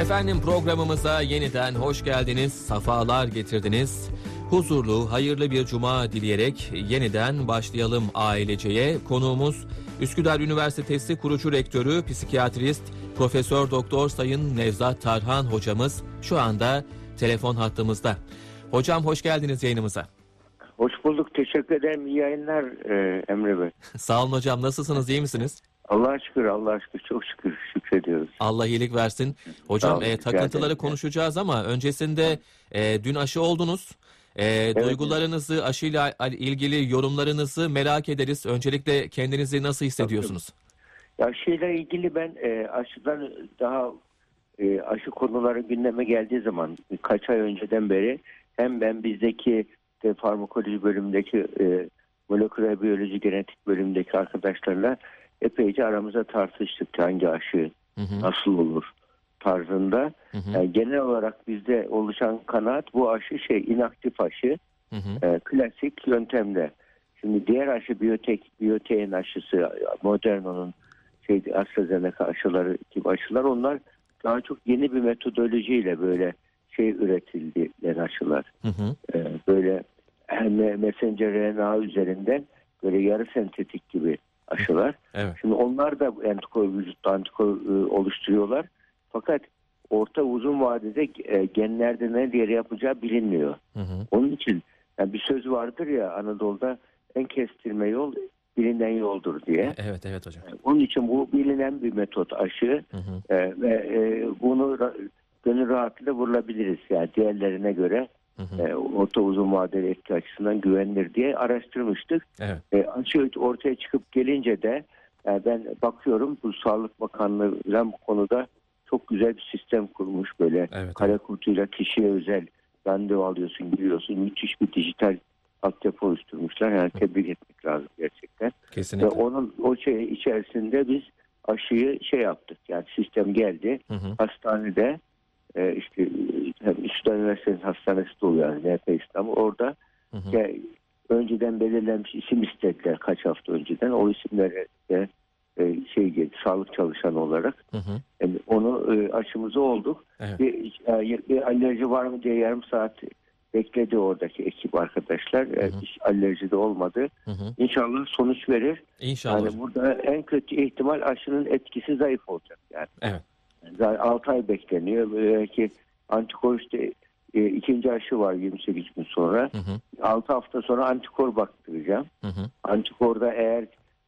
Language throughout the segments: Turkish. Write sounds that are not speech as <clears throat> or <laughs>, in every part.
Efendim programımıza yeniden hoş geldiniz, safalar getirdiniz. Huzurlu, hayırlı bir cuma dileyerek yeniden başlayalım aileceye. Konuğumuz Üsküdar Üniversitesi kurucu rektörü, psikiyatrist, Profesör Doktor Sayın Nevzat Tarhan hocamız şu anda telefon hattımızda. Hocam hoş geldiniz yayınımıza. Hoş bulduk. Teşekkür ederim. İyi yayınlar e, Emre Bey. <laughs> Sağ olun hocam, nasılsınız, iyi misiniz? Allah'a şükür, Allah'a şükür. Çok şükür şükrediyoruz. Allah iyilik versin. Hocam e, takıntıları konuşacağız ama öncesinde e, dün aşı oldunuz. E, duygularınızı, aşıyla ilgili yorumlarınızı merak ederiz. Öncelikle kendinizi nasıl hissediyorsunuz? Ya şeyle ilgili ben e, aşıdan daha e, aşı konuları gündeme geldiği zaman kaç ay önceden beri hem ben bizdeki de farmakoloji bölümündeki e, moleküler biyoloji genetik bölümündeki arkadaşlarla epeyce aramıza tartıştık hangi aşı Hı hı, nasıl olur tarzında. hı hı, Yani genel olarak bizde oluşan kanaat bu aşı şey inaktif aşı. hı hı, e, klasik yöntemle. Şimdi diğer aşı biyotek, biyoteğin aşısı, Moderno'nun şey, AstraZeneca aşıları gibi aşılar onlar daha çok yeni bir metodolojiyle böyle şey üretildiler aşılar. hı hı. E, böyle hem messenger RNA üzerinden böyle yarı sentetik gibi aşılar. Evet. Şimdi onlar da antikor vücutta antikor e, oluşturuyorlar. Fakat orta uzun vadede e, genlerde ne diğeri yapacağı bilinmiyor. Hı hı, Onun için yani bir söz vardır ya Anadolu'da en kestirme yol bilinen yoldur diye. <laughs> Evet, evet hocam. Onun için bu bilinen bir metot aşı Hı hı, e, ve e, bunu ra- gönül rahatlığıyla vurulabiliriz. Yani diğerlerine göre hı e, orta uzun vadeli etki açısından güvenilir diye araştırmıştık. Evet. E, aşı ortaya çıkıp gelince de e, ben bakıyorum bu Sağlık Bakanlığı bu konuda çok güzel bir sistem kurmuş böyle. Evet, kare evet. kutuyla kişiye özel randevu alıyorsun giriyorsun. Müthiş bir dijital altyapı oluşturmuşlar. Yani tebrik etmek lazım gerçekten. Ve Kesinlikle. onun o şey içerisinde biz aşıyı şey yaptık. Yani sistem geldi. Hı hı, hastanede e, işte hem Üsküdar Üniversitesi Hastanesi de oluyor yani NP İstanbul orada hı hı. ya, önceden belirlenmiş isim istediler kaç hafta önceden. O isimlere de e, şey geldi, sağlık çalışanı olarak. Hı hı. Yani onu e, aşımızı olduk. Evet. Bir, e, bir alerji var mı diye yarım saat bekledi oradaki ekip arkadaşlar. E, Hı hı. hiç alerji de olmadı. Hı hı. İnşallah sonuç verir. İnşallah. Yani burada en kötü ihtimal aşının etkisi zayıf olacak yani. Evet. Zaten 6 ay bekleniyor. Belki antikor işte e, ikinci aşı var 28 gün sonra. Hı hı, 6 hafta sonra antikor baktıracağım. hı hı. Antikorda eğer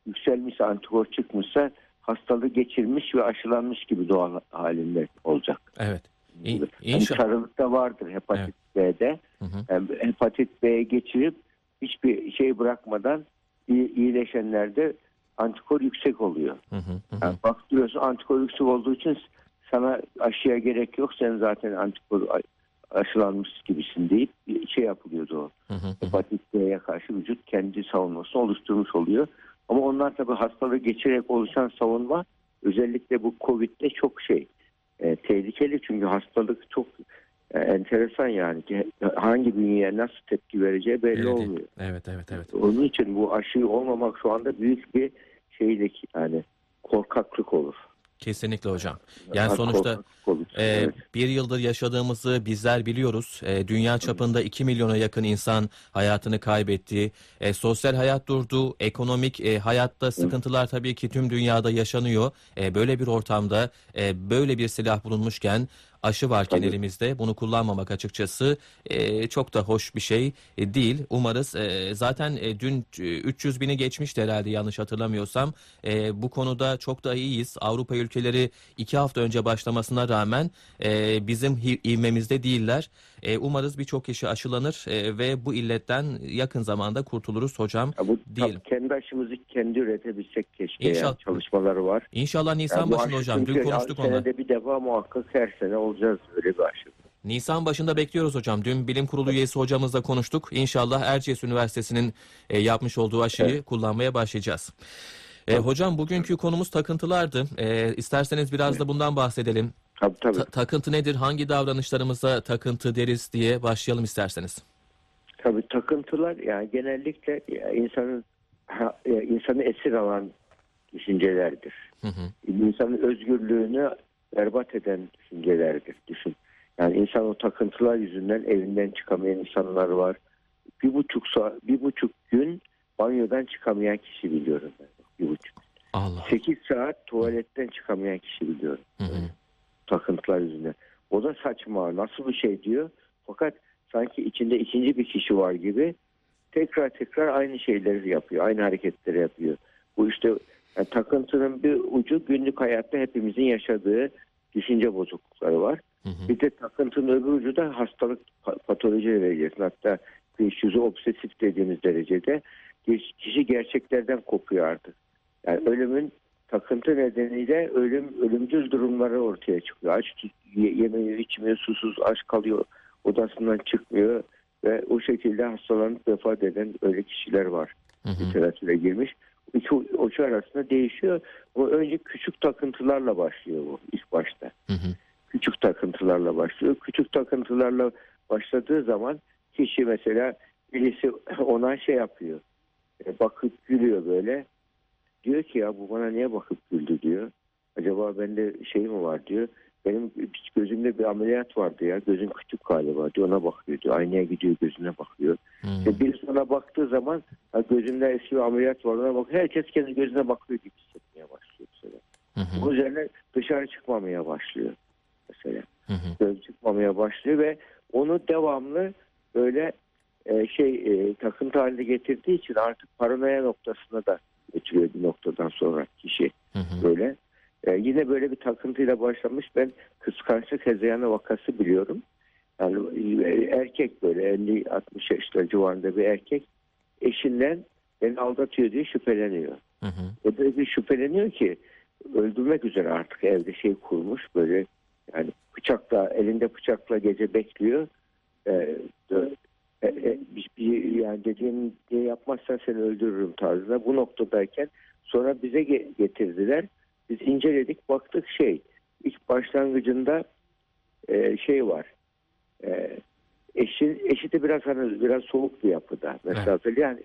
yükselmişse antikor çıkmışsa hastalığı geçirmiş ve aşılanmış gibi doğal halinde olacak. Evet. İ- Yani İnşallah. sarılıkta vardır hepatit B'de. Hı hı. Yani hepatit B'ye geçirip hiçbir şey bırakmadan iyi- iyileşenlerde antikor yüksek oluyor. Hı hı, hı hı. Yani baktırıyorsun antikor yüksek olduğu için sana aşıya gerek yok. Sen zaten antikor aşılanmış gibisin deyip bir şey yapılıyordu o. Hı hı. Hepatit B'ye karşı vücut kendi savunmasını oluşturmuş oluyor. Ama onlar tabii hastalığı geçirerek oluşan savunma özellikle bu Covid'de çok şey e, tehlikeli çünkü hastalık çok e, enteresan yani ki hangi bünyeye nasıl tepki vereceği belli Evet, olmuyor. Evet, evet, evet. Onun için bu aşı olmamak şu anda büyük bir şeylik yani korkaklık olur. Kesinlikle hocam. Yani Ha, sonuçta korkaklık olur. Ee, Evet. bir yıldır yaşadığımızı bizler biliyoruz. Ee, dünya çapında 2 milyona yakın insan hayatını kaybetti. Ee, sosyal hayat durdu. Ekonomik e, hayatta sıkıntılar tabii ki tüm dünyada yaşanıyor. Ee, böyle bir ortamda e, böyle bir silah bulunmuşken aşı varken Tabii. elimizde bunu kullanmamak açıkçası e, çok da hoş bir şey e, değil. Umarız e, zaten e, dün e, 300 bini geçmişti herhalde yanlış hatırlamıyorsam. E, bu konuda çok da iyiyiz. Avrupa ülkeleri iki hafta önce başlamasına rağmen e, bizim ivmemizde değiller. E, umarız birçok kişi aşılanır e, ve bu illetten yakın zamanda kurtuluruz hocam. Ya bu diyelim. kendi aşımızı kendi üretebilsek keşke. İnşallah. Yani çalışmaları var. İnşallah Nisan Yani başında aşı hocam. Dün konuştuk onunla. Senede bir defa muhakkak her sene olacağız öyle bir aşı. Nisan başında bekliyoruz hocam. Dün bilim kurulu üyesi hocamızla konuştuk. İnşallah Erciyes Üniversitesi'nin e, yapmış olduğu aşıyı kullanmaya başlayacağız. E, hocam bugünkü konumuz takıntılardı. E, isterseniz biraz da bundan bahsedelim. Tabii tabii. Ta- takıntı nedir? Hangi davranışlarımıza takıntı deriz diye başlayalım isterseniz. Tabii takıntılar yani genellikle ya insanın ya insanı esir alan düşüncelerdir. Hı hı. İnsanın özgürlüğünü berbat eden düşüncelerdir. Düşün. Yani insan o takıntılar yüzünden evinden çıkamayan insanlar var. Bir buçuk saat, bir buçuk gün banyodan çıkamayan kişi biliyorum ben. Bir buçuk. Allah. Sekiz saat tuvaletten çıkamayan kişi biliyorum. Hı hı. Takıntılar yüzünden. O da saçma. Nasıl bir şey diyor. Fakat sanki içinde ikinci bir kişi var gibi tekrar tekrar aynı şeyleri yapıyor. Aynı hareketleri yapıyor. Bu işte yani takıntının bir ucu günlük hayatta hepimizin yaşadığı düşünce bozuklukları var. Hı hı. Bir de takıntının öbür ucu da hastalık pa- patoloji derecesinde hatta şizo obsesif dediğimiz derecede kişi gerçeklerden kopuyor artık. Yani ölümün takıntı nedeniyle ölüm ölümcül durumları ortaya çıkıyor. Aç ye- yemiyor, içmiyor, susuz, aç kalıyor, odasından çıkmıyor ve o şekilde hastalanıp vefat eden öyle kişiler var. Hı hı. Literatüre girmiş. İki uçu arasında değişiyor. O önce küçük takıntılarla başlıyor bu ilk başta Hı hı. küçük takıntılarla başlıyor. Küçük takıntılarla başladığı zaman kişi mesela birisi ona şey yapıyor. E, bakıp gülüyor böyle. Diyor ki ya bu bana niye bakıp güldü diyor. Acaba bende şey mi var diyor. Benim gözümde bir ameliyat vardı ya. Gözün küçük galiba diyor. Ona bakıyor diyor. Aynaya gidiyor gözüne bakıyor. Hı. E, birisi ona baktığı zaman ha, gözünde eski bir ameliyat var ona bak. Herkes kendi gözüne bakıyor gibi hissetmeye başlıyor mesela. Hı. Bunun üzerine dışarı çıkmamaya başlıyor mesela hı. göz çıkmamaya başlıyor ve onu devamlı böyle e, şey e, takıntı haline getirdiği için artık paranoya noktasına da getiriyor bir noktadan sonra kişi Hı hı. böyle. E, yine böyle bir takıntıyla başlamış ben kıskançlık hezeyanı vakası biliyorum. Yani e, erkek böyle 50-60 yaşlar civarında bir erkek eşinden beni aldatıyor diye şüpheleniyor. Hı hı. O da bir şüpheleniyor ki öldürmek üzere artık evde şey kurmuş böyle yani bıçakla elinde bıçakla gece bekliyor. Ee, e, e, bir- bir- yani dediğim diye yapmazsan seni öldürürüm tarzında. Bu noktadayken sonra bize ge- getirdiler. Biz inceledik baktık şey ilk başlangıcında e, şey var. E, eşi, eşi de biraz hani biraz soğuk bir yapıda. Mesafeli yani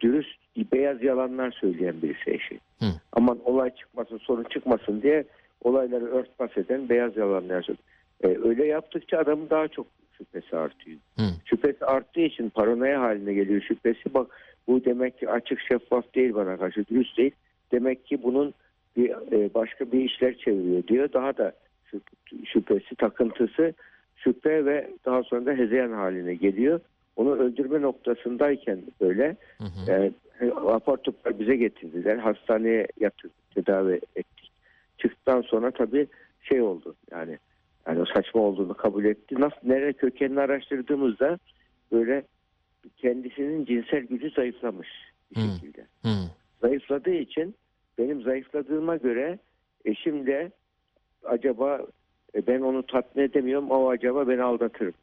dürüst beyaz yalanlar söyleyen birisi eşi. Hı. Aman olay çıkmasın sorun çıkmasın diye olayları örtbas eden beyaz yalanlar söylüyor. E, öyle yaptıkça adamın daha çok şüphesi artıyor. Hı. Şüphesi arttığı için paranoya haline geliyor şüphesi. Bak bu demek ki açık şeffaf değil bana karşı dürüst değil. Demek ki bunun bir e, başka bir işler çeviriyor diyor. Daha da şüp- şüphesi, takıntısı şüphe ve daha sonra da hezeyan haline geliyor. Onu öldürme noktasındayken böyle Hı hı. e, bize getirdiler. Hastaneye yatırdık, tedavi ettik. Çıktıktan sonra tabii şey oldu yani yani o saçma olduğunu kabul etti. Nasıl nereye kökenini araştırdığımızda böyle kendisinin cinsel gücü zayıflamış bir şekilde. Hı. Zayıfladığı için benim zayıfladığıma göre eşim de acaba e, ben onu tatmin edemiyorum ama acaba beni aldatırım.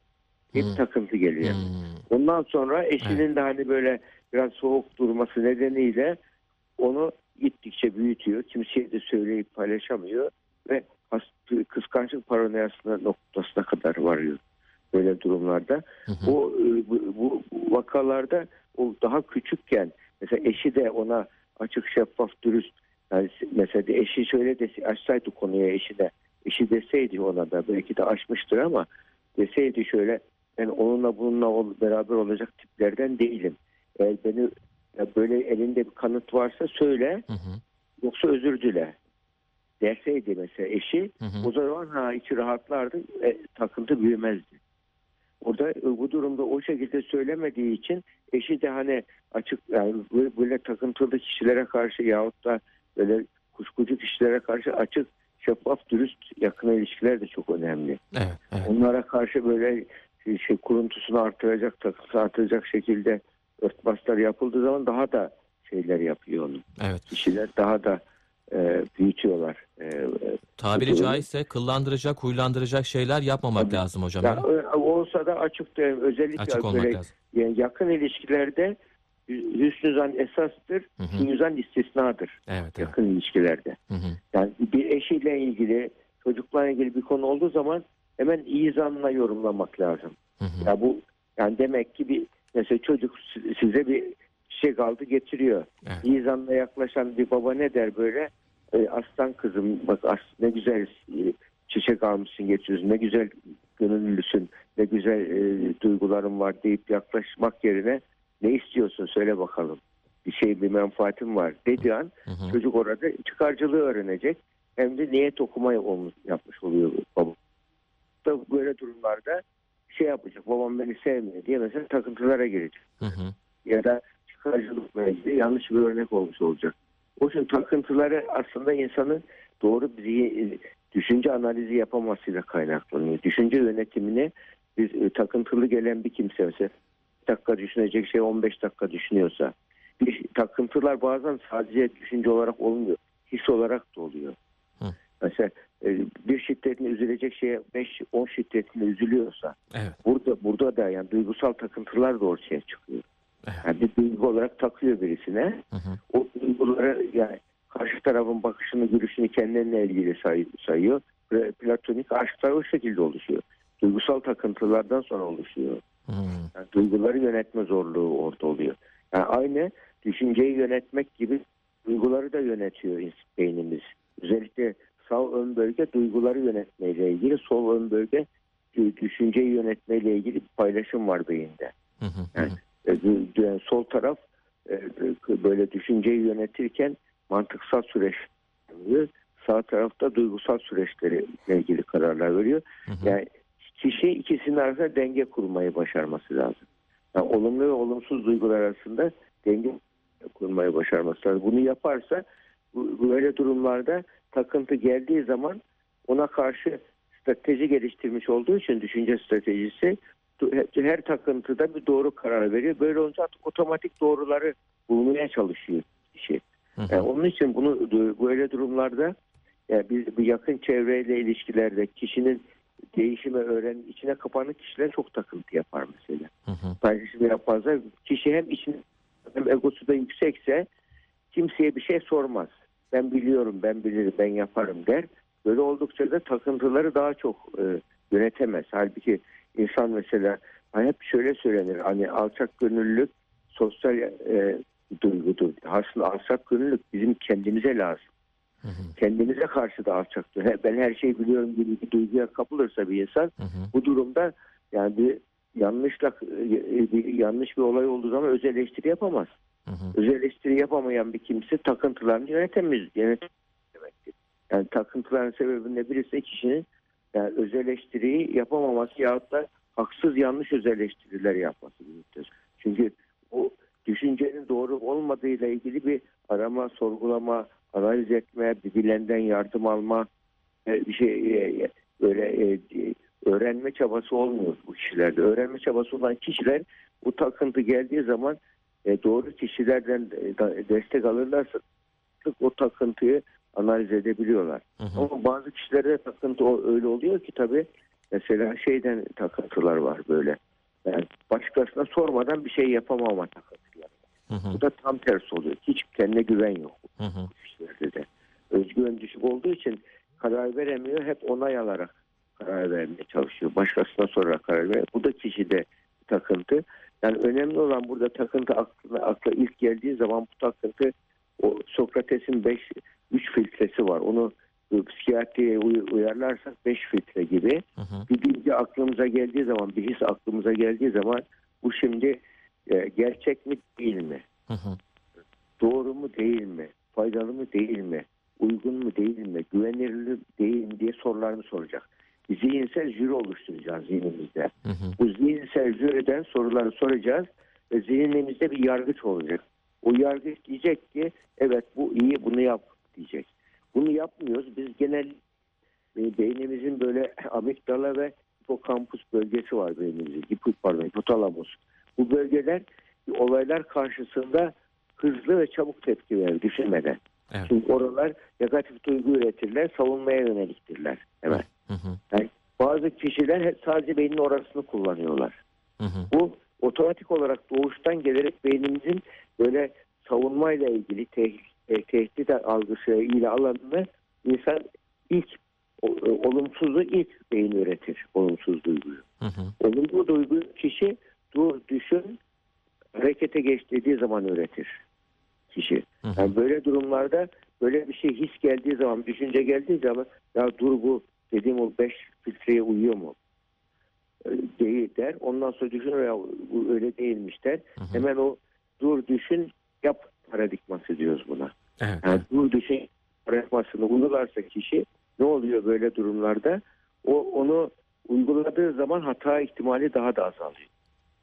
Hep Hı. takıntı geliyor. Hı. Ondan sonra eşinin de hani böyle biraz soğuk durması nedeniyle onu gittikçe büyütüyor. Kimseye de söyleyip paylaşamıyor ve hast- kıskançlık paranoyasına noktasına kadar varıyor böyle durumlarda. Hı hı. Bu, e, bu, bu vakalarda o daha küçükken mesela eşi de ona açık şeffaf dürüst yani mesela de eşi şöyle dese açsaydı konuya eşine eşi deseydi ona da belki de açmıştır ama deseydi şöyle ben onunla bununla ol- beraber olacak tiplerden değilim. Eğer beni böyle elinde bir kanıt varsa söyle Hı hı. yoksa özür dile derseydi mesela eşi Hı hı. o zaman ha içi rahatlardı e, takıntı büyümezdi. Orada e, bu durumda o şekilde söylemediği için eşi de hani açık yani böyle, böyle takıntılı kişilere karşı yahut da böyle kuşkucu kişilere karşı açık şeffaf dürüst yakın ilişkiler de çok önemli. Evet, evet. Onlara karşı böyle şey kuruntusunu artıracak, takıntısı artıracak şekilde örtbaslar yapıldığı zaman daha da şeyler yapıyor onu. Evet. Kişiler daha da e, büyütüyorlar. E, e, Tabiri Peki, caizse kıllandıracak, huylandıracak şeyler yapmamak Tabii. lazım hocam. ya, e, olsa da açık özellikle Açık olmak böyle lazım. yani yakın ilişkilerde hüsnü zan esastır, hüsnü zan istisnadır Evet, evet. yakın ilişkilerde. Hı hı. Yani bir eşiyle ilgili, çocuklarla ilgili bir konu olduğu zaman hemen iyi zanla yorumlamak lazım. Hı hı. Ya bu yani demek ki bir mesela çocuk si- size bir çiçek aldı getiriyor. Evet. İyi zanla yaklaşan bir baba ne der böyle? E, aslan kızım bak as, ne güzel e, dalmışsın geçiyorsun ne güzel gönüllüsün ne güzel e, duyguların var deyip yaklaşmak yerine ne istiyorsun söyle bakalım bir şey bir menfaatim var dediği an Hı hı. çocuk orada çıkarcılığı öğrenecek hem de niyet olmuş, yapmış oluyor baba. Da böyle durumlarda şey yapacak babam beni sevmiyor diye mesela takıntılara girecek Hı hı. ya da çıkarcılıkla ilgili yanlış bir örnek olmuş olacak. O yüzden takıntıları aslında insanın doğru bir düşünce analizi yapamasıyla kaynaklanıyor. Düşünce yönetimini bir e, takıntılı gelen bir kimse mesela dakika düşünecek şey 15 dakika düşünüyorsa bir takıntılar bazen sadece düşünce olarak olmuyor. His olarak da oluyor. Hı. Mesela e, bir şiddetine üzülecek şeye 5-10 şiddetine üzülüyorsa Evet. burada burada da yani duygusal takıntılar da ortaya çıkıyor. Evet. Yani bir duygu olarak takıyor birisine. Hı hı. O duyguları yani karşı tarafın bakışını, görüşünü kendine ilgili say- sayıyor. Ve platonik aşklar o şekilde oluşuyor. Duygusal takıntılardan sonra oluşuyor. Hı. Yani duyguları yönetme zorluğu orada oluyor. Yani aynı düşünceyi yönetmek gibi duyguları da yönetiyor beynimiz. Özellikle sağ ön bölge duyguları yönetmeyle ilgili, sol ön bölge düşünceyi yönetmeyle ilgili bir paylaşım var beyinde. Hı hı. Yani, e, yani sol taraf böyle düşünceyi yönetirken mantıksal süreç. Sağ tarafta duygusal süreçleriyle ilgili kararlar veriyor. Hı hı. Yani kişi ikisinin arasında denge kurmayı başarması lazım. Yani olumlu ve olumsuz duygular arasında denge kurmayı başarması lazım. Bunu yaparsa böyle durumlarda takıntı geldiği zaman ona karşı strateji geliştirmiş olduğu için düşünce stratejisi her takıntıda bir doğru karar veriyor. Böyle olunca artık otomatik doğruları bulmaya çalışıyor kişi. Hı hı. Yani onun için bunu böyle durumlarda yani bir, bir yakın çevreyle ilişkilerde kişinin değişime öğren içine kapanık kişiler çok takıntı yapar mesela. Hı hı. Paylaşım yapmazlar. Kişi hem için hem egosu da yüksekse kimseye bir şey sormaz. Ben biliyorum, ben bilirim, ben yaparım der. Böyle oldukça da takıntıları daha çok e, yönetemez. Halbuki insan mesela hani hep şöyle söylenir. Hani alçak gönüllülük sosyal e, duygudur. Aslında alçak gönüllülük bizim kendimize lazım Hı hı. kendimize karşı da alçaktır. Ben her şeyi biliyorum gibi bir duyguya kapılırsa bir insan Hı hı. bu durumda yani bir yanlışla e, bir yanlış bir olay olduğu zaman öz eleştiri yapamaz. Hı hı. Öz eleştiri yapamayan bir kimse takıntılarını yönetemez. Yönetemez demektir. Yani takıntıların sebebinde birisi kişinin yani öz eleştiriyi yapamaması yahut da haksız yanlış öz eleştiriler yapması demektir. Çünkü o düşüncenin doğru olmadığıyla ilgili bir arama, sorgulama, analiz etme, bir bilenden yardım alma, e, bir şey e, böyle e, öğrenme çabası olmuyor bu kişilerde. Öğrenme çabası olan kişiler bu takıntı geldiği zaman doğru kişilerden destek alırlarsa o takıntıyı analiz edebiliyorlar. Hı hı. Ama bazı kişilerde takıntı öyle oluyor ki tabii mesela şeyden takıntılar var böyle. Yani başkasına sormadan bir şey yapamama takıntıları. Hı hı. Bu da tam tersi oluyor. Hiç kendine güven yok Hı hı. kişilerde de. Özgüven düşük olduğu için karar veremiyor. Hep onay alarak karar vermeye çalışıyor. Başkasına sorarak karar veriyor. Bu da kişide takıntı. Yani önemli olan burada takıntı aklına, akla ilk geldiği zaman bu takıntı o Sokrates'in 5 3 filtresi var. Onu e, psikiyatriye uy- uyarlarsak 5 filtre gibi Hı hı. bir bilgi aklımıza geldiği zaman, bir his aklımıza geldiği zaman bu şimdi e, gerçek mi değil mi? Hı hı. doğru mu değil mi? Faydalı mı değil mi? Uygun mu değil mi? Güvenilir mi değil mi diye sorularını soracak. Zihinsel jüri oluşturacağız zihnimizde. Hı hı. Bu zihinsel jüriden soruları soracağız ve zihnimizde bir yargıç olacak. O yargıç diyecek ki evet bu iyi bunu yap diyecek. Bunu yapmıyoruz. Biz genel e, beynimizin böyle <clears throat> amigdala ve hipokampus bölgesi var beynimizin. Hipo, pardon hipotalamus. Bu bölgeler olaylar karşısında hızlı ve çabuk tepki verir düşünmeden. Evet. Çünkü oralar negatif duygu üretirler, savunmaya yöneliktirler. Evet. Hı hı. Yani bazı kişiler sadece beynin orasını kullanıyorlar. Hı hı. Bu otomatik olarak doğuştan gelerek beynimizin böyle savunmayla ilgili te- e, tehdit algısı ile alanını insan ilk e, olumsuzu ilk beyin üretir. Olumsuz duyguyu. Hı hı. Olumlu duygu kişi dur, düşün, harekete geç dediği zaman üretir kişi. Hı hı. Yani böyle durumlarda böyle bir şey his geldiği zaman, düşünce geldiği zaman ya dur bu dediğim o 5 filtreye uyuyor mu? E, Değil der. Ondan sonra düşünür ya bu öyle değilmiş der. Hı hı. Hemen o dur düşün yap paradigması diyoruz buna. Evet. Yani dur düşün paradigmasını uygularsa kişi ne oluyor böyle durumlarda? O onu uyguladığı zaman hata ihtimali daha da azalıyor.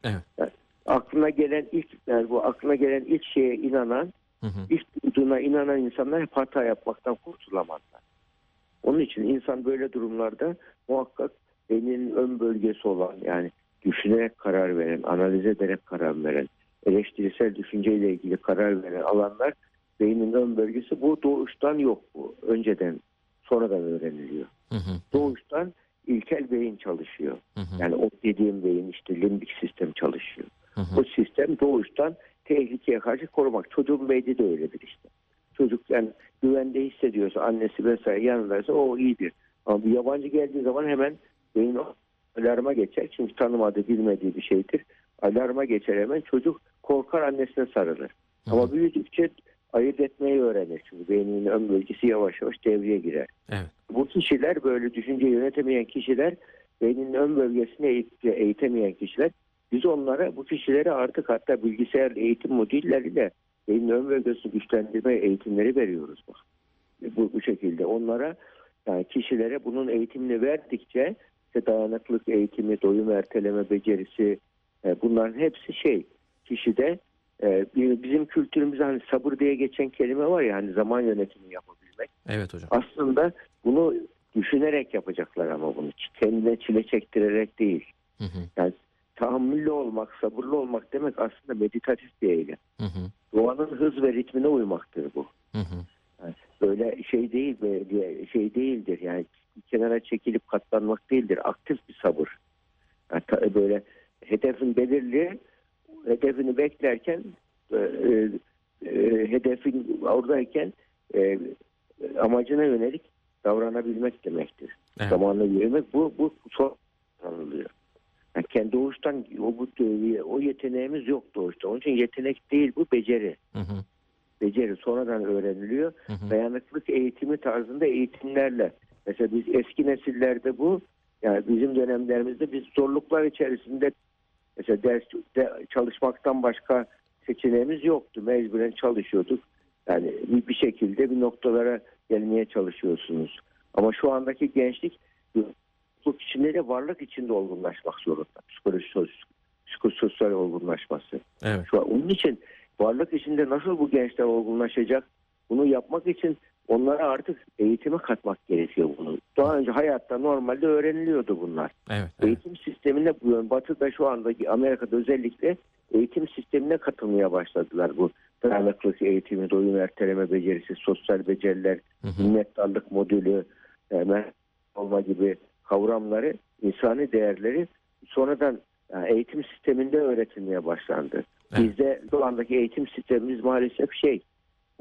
Evet. Yani aklına gelen ilk yani bu aklına gelen ilk şeye inanan, Hı hı. ilk duyduğuna inanan insanlar hep hata yapmaktan kurtulamazlar. Onun için insan böyle durumlarda muhakkak beyninin ön bölgesi olan yani düşünerek karar veren, analiz ederek karar veren, eleştirisel düşünceyle ilgili karar veren alanlar beynin ön bölgesi bu doğuştan yok bu. Önceden sonradan öğreniliyor. Hı hı. Doğuştan ilkel beyin çalışıyor. Hı hı. Yani o dediğim beyin işte limbik sistem çalışıyor. Hı hı. Bu sistem doğuştan tehlikeye karşı korumak. Çocuğun beyni de öyledir işte. Çocuk yani güvende hissediyorsa annesi vesaire yanındaysa o iyidir. Ama bir yabancı geldiği zaman hemen beyin o alarma geçer. Çünkü tanımadığı bilmediği bir şeydir. Alarma geçer hemen. Çocuk korkar annesine sarılır. Hı Ama büyüdükçe ayırt etmeyi öğrenir. Çünkü beyninin ön bölgesi yavaş yavaş devreye girer. Evet. Bu kişiler böyle düşünce yönetemeyen kişiler beyninin ön bölgesini eğit- eğitemeyen kişiler biz onlara bu kişilere artık hatta bilgisayar eğitim modülleriyle beynin ön bölgesini güçlendirme eğitimleri veriyoruz bak. Bu, bu şekilde onlara yani kişilere bunun eğitimini verdikçe işte dayanıklık eğitimi, doyum erteleme becerisi e, bunların hepsi şey kişide e, bizim kültürümüzde hani sabır diye geçen kelime var ya hani zaman yönetimi yapabilmek. Evet hocam. Aslında bunu düşünerek yapacaklar ama bunu kendine çile çektirerek değil. Hı hı. Yani tahammüllü olmak, sabırlı olmak demek aslında meditatif bir eylem. Hı hı. Doğanın hız ve ritmine uymaktır bu. Hı hı. Yani böyle şey değil böyle şey değildir. Yani kenara çekilip katlanmak değildir. Aktif bir sabır. Yani böyle hedefin belirli, hedefini beklerken e, e, e, hedefin oradayken e, amacına yönelik davranabilmek demektir. Evet. Zamanla yürümek bu bu son tanınıyor. Yani kendi doğuştan o bu o yeteneğimiz yok doğuştan. Onun için yetenek değil bu beceri. Hı hı. Beceri sonradan öğreniliyor. Hı hı. Dayanıklık eğitimi tarzında eğitimlerle. Mesela biz eski nesillerde bu yani bizim dönemlerimizde biz zorluklar içerisinde mesela ders de, çalışmaktan başka seçeneğimiz yoktu. Mecburen çalışıyorduk. Yani bir, bir şekilde bir noktalara gelmeye çalışıyorsunuz. Ama şu andaki gençlik bu içinde de varlık içinde olgunlaşmak zorunda. Psikolojik, psikososyal olgunlaşması. Evet. Şu an onun için varlık içinde nasıl bu gençler olgunlaşacak? Bunu yapmak için onlara artık eğitime katmak gerekiyor bunu. Daha önce hayatta normalde öğreniliyordu bunlar. Evet. Evet. Eğitim sistemine bu Batı'da şu andaki Amerika'da özellikle eğitim sistemine katılmaya başladılar bu dayanıklık eğitimi, doyum erteleme becerisi, sosyal beceriler, Hı hı. minnettarlık modülü, hemen olma gibi kavramları, insani değerleri sonradan yani eğitim sisteminde öğretilmeye başlandı. Evet. Bizde şu andaki eğitim sistemimiz maalesef şey,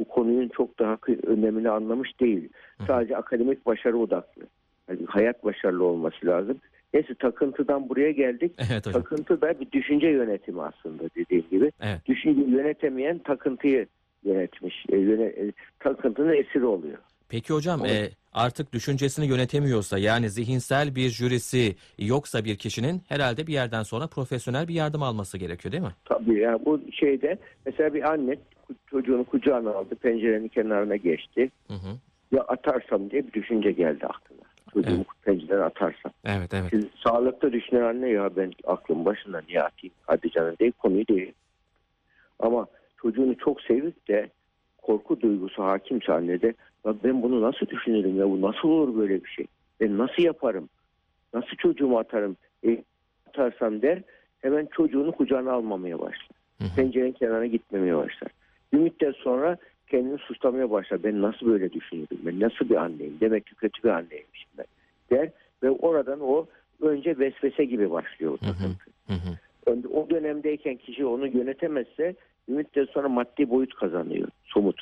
bu konunun çok daha önemini anlamış değil. Sadece akademik başarı odaklı. Yani hayat başarılı olması lazım. Neyse takıntıdan buraya geldik. Evet hocam. Takıntı da bir düşünce yönetimi aslında dediğim gibi. Evet. Düşünce yönetemeyen takıntıyı yönetmiş. E, yöne, e, takıntının esiri oluyor. Peki hocam e, artık düşüncesini yönetemiyorsa yani zihinsel bir jürisi yoksa bir kişinin herhalde bir yerden sonra profesyonel bir yardım alması gerekiyor değil mi? Tabii yani bu şeyde mesela bir anne çocuğunu kucağına aldı, pencerenin kenarına geçti. Hı hı. Ya atarsam diye bir düşünce geldi aklına. Çocuğumu Evet. pencereden atarsam. Evet evet. Siz sağlıkta düşünen anne ya ben aklım başında niye atayım hadi canım değil konuyu değil. Ama çocuğunu çok sevip de korku duygusu hakimse annede "Ya ben bunu nasıl düşünürüm ya bu nasıl olur böyle bir şey? Ben nasıl yaparım? Nasıl çocuğumu atarım? E, atarsam der hemen çocuğunu kucağına almamaya başlar. Pencerenin kenarına gitmemeye başlar. Bir müddet sonra kendini suçlamaya başlar. Ben nasıl böyle düşünüyorum? Ben nasıl bir anneyim? Demek ki kötü bir anneymişim ben. Der ve oradan o önce vesvese gibi başlıyor o takıntı. O dönemdeyken kişi onu yönetemezse bir müddet sonra maddi boyut kazanıyor. Somut.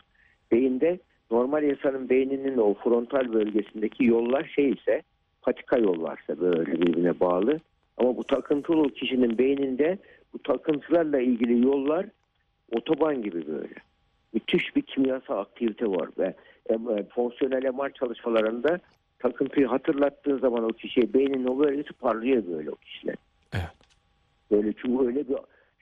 Beyinde normal insanın beyninin o frontal bölgesindeki yollar şey ise patika yollarsa böyle birbirine bağlı. Ama bu takıntılı kişinin beyninde bu takıntılarla ilgili yollar otoban gibi böyle. Müthiş bir kimyasal aktivite var ve em- e, fonksiyonel MR çalışmalarında takıntıyı hatırlattığın zaman o kişiye beynin o bölgesi parlıyor böyle o kişiler. Evet. Böyle çünkü öyle bir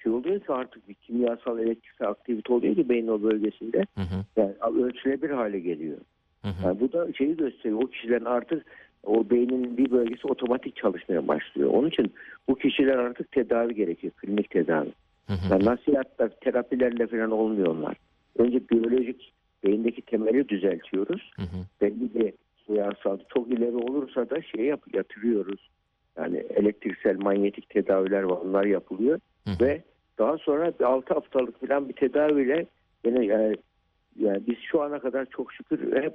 şey oluyor ki artık bir kimyasal elektriksel aktivite oluyor ki beynin o bölgesinde. Hı hı. Yani ölçülebilir hale geliyor. Hı hı. Yani bu da şeyi gösteriyor. O kişilerin artık o beynin bir bölgesi otomatik çalışmaya başlıyor. Onun için bu kişiler artık tedavi gerekiyor. Klinik tedavi. Hı hı. Yani nasihatler, terapilerle falan olmuyor onlar. Önce biyolojik beyindeki temeli düzeltiyoruz. Hı hı. Belli bir kimyasal çok ileri olursa da şey yap, yatırıyoruz. Yani elektriksel manyetik tedaviler var. Onlar yapılıyor. Hı hı. Ve daha sonra bir 6 haftalık falan bir tedaviyle yine yani, yani biz şu ana kadar çok şükür hep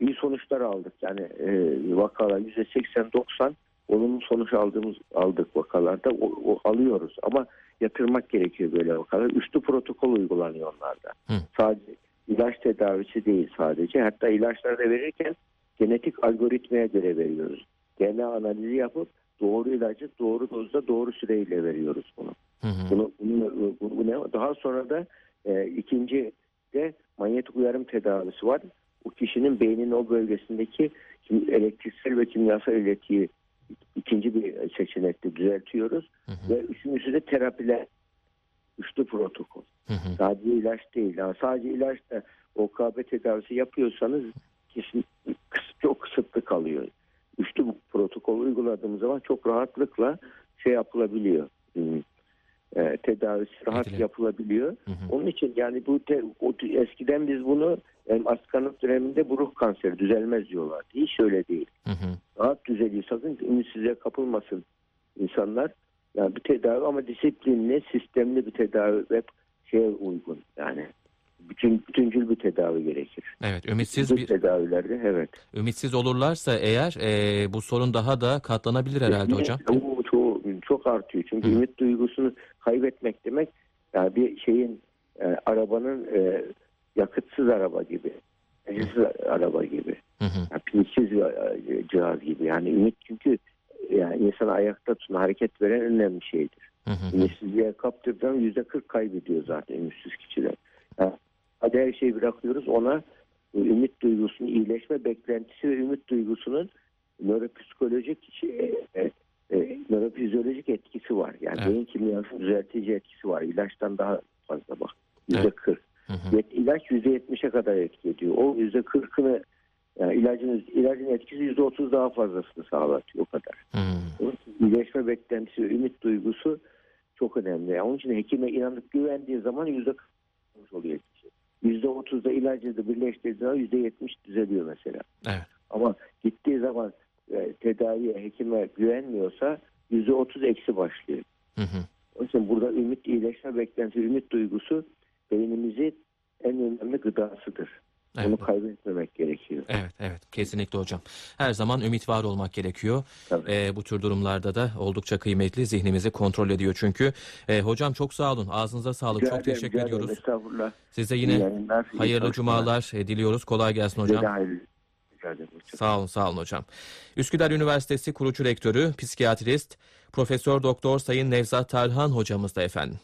iyi sonuçlar aldık. Yani e, vakalar %80-90 olumlu sonuç aldığımız aldık vakalarda o, o alıyoruz. Ama yatırmak gerekiyor böyle vakalar. Üçlü protokol uygulanıyor onlarda. Hı. Sadece ilaç tedavisi değil sadece. Hatta ilaçları da verirken genetik algoritmaya göre veriyoruz. DNA analizi yapıp doğru ilacı doğru dozda doğru süreyle veriyoruz bunu. Hı hı. Bunu, bunu, bunu, bu ne? Daha sonra da e, ikinci de manyetik uyarım tedavisi var. O kişinin beyninin o bölgesindeki elektriksel ve kimyasal iletiyi ikinci bir seçenekte düzeltiyoruz. Hı hı. Ve üçüncüsü de terapiler. Üçlü protokol. Hı hı. Sadece ilaç değil. Yani sadece ilaçla OKB tedavisi yapıyorsanız kesin çok kısıtlı kalıyor. Üçlü bu protokol uyguladığımız zaman çok rahatlıkla şey yapılabiliyor. E, tedavisi rahat Edile- yapılabiliyor. Hı hı. Onun için yani bu te- o, eskiden biz bunu yani askanlık döneminde bu ruh kanseri düzelmez diyorlardı. Hiç öyle değil. Hı hı. Rahat düzeliyor. Sakın ümitsizliğe kapılmasın insanlar. Yani bir tedavi ama disiplinli, sistemli bir tedavi ve şeye uygun. Yani bütün bütüncül bir tedavi gerekir. Evet, ümitsiz Bu bir tedavilerde evet. ümitsiz olurlarsa eğer e, bu sorun daha da katlanabilir herhalde hocam. O çok, çok artıyor. Çünkü Hı. ümit duygusunu kaybetmek demek yani bir şeyin e, arabanın e, yakıtsız araba gibi. Enerjisiz araba gibi. Hı hı. Yani pilsiz bir e, cihaz gibi. Yani ümit çünkü yani insanı ayakta tutan, hareket veren önemli şeydir. Hı hı. Ümitsizliğe kaptırdığında yüzde kırk kaybediyor zaten ümitsiz kişiler. Yani Hadi her şeyi bırakıyoruz ona e, ümit duygusunu, iyileşme beklentisi ve ümit duygusunun nöropsikolojik şey, e, e, nörofizyolojik etkisi var. Yani evet. beyin kimyasının düzeltici etkisi var. İlaçtan daha fazla bak. Yüzde evet. 40. İlaç yüzde 70'e kadar etki ediyor. O yüzde 40'ını yani ilacın, ilacın etkisi yüzde 30 daha fazlasını sağlatıyor o kadar. Hı. İyileşme beklentisi, ümit duygusu çok önemli. Yani onun için hekime inanıp güvendiği zaman yüzde 40 oluyor etkisi. %30'da ilacı da birleştirdiği zaman %70 düzeliyor mesela. Evet. Ama gittiği zaman e, tedaviye, hekime güvenmiyorsa %30 eksi başlıyor. Hı hı. O yüzden burada ümit, iyileşme beklentisi, ümit duygusu beynimizi en önemli gıdasıdır. Evet. Onu kaybetmemek gerekiyor. Evet, evet. Kesinlikle hocam. Her zaman ümit var olmak gerekiyor. Tabii. Ee, bu tür durumlarda da oldukça kıymetli. Zihnimizi kontrol ediyor çünkü. Ee, hocam çok sağ olun. Ağzınıza sağlık. Rica çok ederim, teşekkür ediyoruz. Estağfurullah. Size İyi yine yayınlar, iyi hayırlı çalışmalar. cumalar e, diliyoruz. Kolay gelsin Size hocam. hayırlı. Sağ olun, sağ olun hocam. Üsküdar Üniversitesi kurucu rektörü, psikiyatrist, Profesör Doktor Sayın Nevzat Tarhan hocamız da efendim.